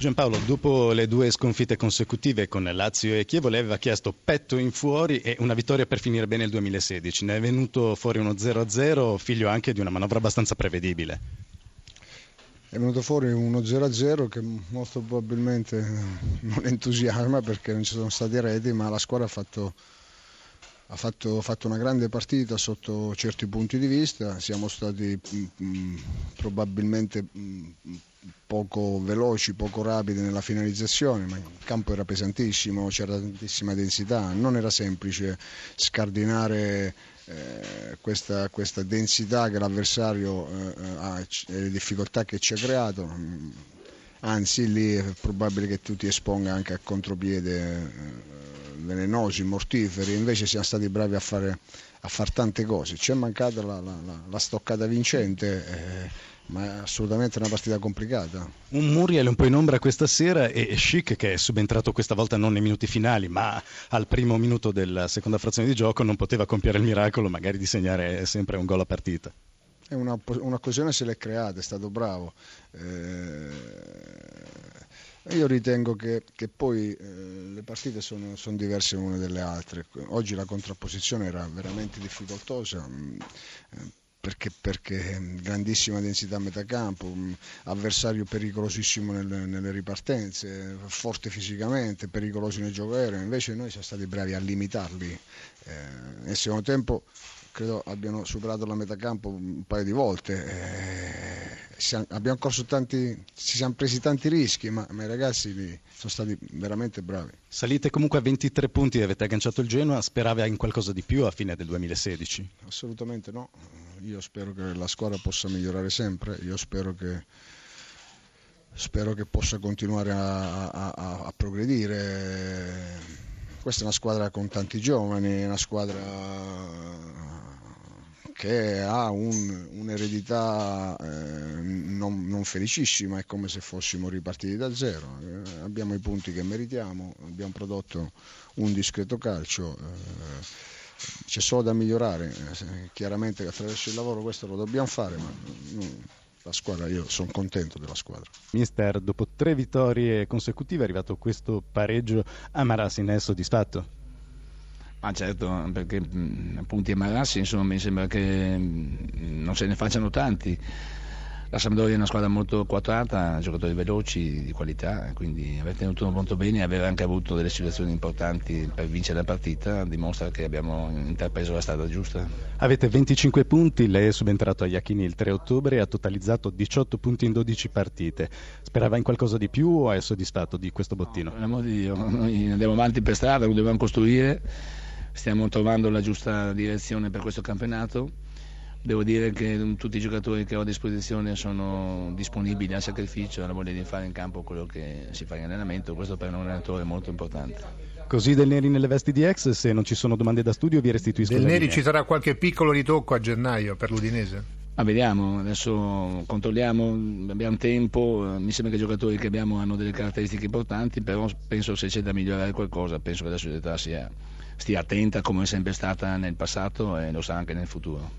Giampaolo, dopo le due sconfitte consecutive con Lazio e Chievo, lei aveva chiesto petto in fuori e una vittoria per finire bene il 2016. Ne è venuto fuori uno 0-0, figlio anche di una manovra abbastanza prevedibile. È venuto fuori uno 0-0 che molto probabilmente non entusiasma perché non ci sono stati reti, ma la squadra ha fatto ha fatto, fatto, una grande partita sotto certi punti di vista, siamo stati mh, mm, mm, probabilmente mh, mm, poco veloci, poco rapidi nella finalizzazione, ma il campo era pesantissimo, c'era tantissima densità, non era semplice scardinare eh, questa, questa, densità che l'avversario eh, ha e le difficoltà che ci ha creato. Anzi, lì è probabile che tu ti esponga anche a contropiede eh, velenosi, mortiferi, invece siamo stati bravi a fare, a fare tante cose. Ci è mancata la, la, la stoccata vincente, eh, ma è assolutamente una partita complicata. Un Muriel un po' in ombra questa sera e Schick che è subentrato questa volta non nei minuti finali, ma al primo minuto della seconda frazione di gioco non poteva compiere il miracolo magari di segnare sempre un gol a partita. Una, un'occasione se l'è creata, è stato bravo. Eh, io ritengo che, che poi eh, le partite sono, sono, diverse le une dalle altre. Oggi la contrapposizione era veramente difficoltosa. Mh, mm, perché, perché, grandissima densità a metà campo, mm, avversario pericolosissimo nelle, nelle, ripartenze, forte fisicamente, pericoloso nel gioco aereo, invece noi siamo stati bravi a limitarli. Eh, nel secondo tempo credo abbiano superato la metà campo un paio di volte. Eh, siamo, abbiamo corso tanti, ci siamo presi tanti rischi, ma, ma, i ragazzi sono stati veramente bravi. Salite comunque a 23 punti, avete agganciato il Genoa, speravi in qualcosa di più a fine del 2016? Assolutamente no, io spero che la squadra possa migliorare sempre, io spero che, spero che possa continuare a, a, a, a progredire. Questa è una squadra con tanti giovani, una squadra che ha un, un'eredità eh, non, non, felicissima, è come se fossimo ripartiti da zero. Eh, abbiamo i punti che meritiamo, abbiamo prodotto un discreto calcio. Eh, c'è solo da migliorare, eh, chiaramente attraverso il lavoro questo lo dobbiamo fare, ma non, la squadra, io sono contento della squadra. Mister, dopo tre vittorie consecutive è arrivato questo pareggio, Amarasi ne è soddisfatto? Ma certo, perché punti e Marassi insomma mi sembra che non se ne facciano tanti. La Sampdoria è una squadra molto quadrata, giocatori veloci, di qualità, quindi aver tenuto molto bene e aver anche avuto delle situazioni importanti per vincere la partita dimostra che abbiamo intrapreso la strada giusta. Avete 25 punti, lei è subentrato a Iachini il 3 ottobre e ha totalizzato 18 punti in 12 partite. Sperava in qualcosa di più o è soddisfatto di questo bottino? No, per l'amor di Dio, noi andiamo avanti per strada, lo dobbiamo costruire stiamo trovando la giusta direzione per questo campionato. Devo dire che tutti i giocatori che ho a disposizione sono disponibili al sacrificio e alla voglia di fare in campo quello che si fa in allenamento, questo per un allenatore è molto importante. Così Del Neri nelle vesti di ex, se non ci sono domande da studio vi restituisco Del Neri ci sarà qualche piccolo ritocco a gennaio per l'Udinese? Ma vediamo, adesso controlliamo, abbiamo tempo, mi sembra che i giocatori che abbiamo hanno delle caratteristiche importanti, però penso se c'è da migliorare qualcosa, penso che la società sia, stia attenta come è sempre stata nel passato e lo sarà anche nel futuro.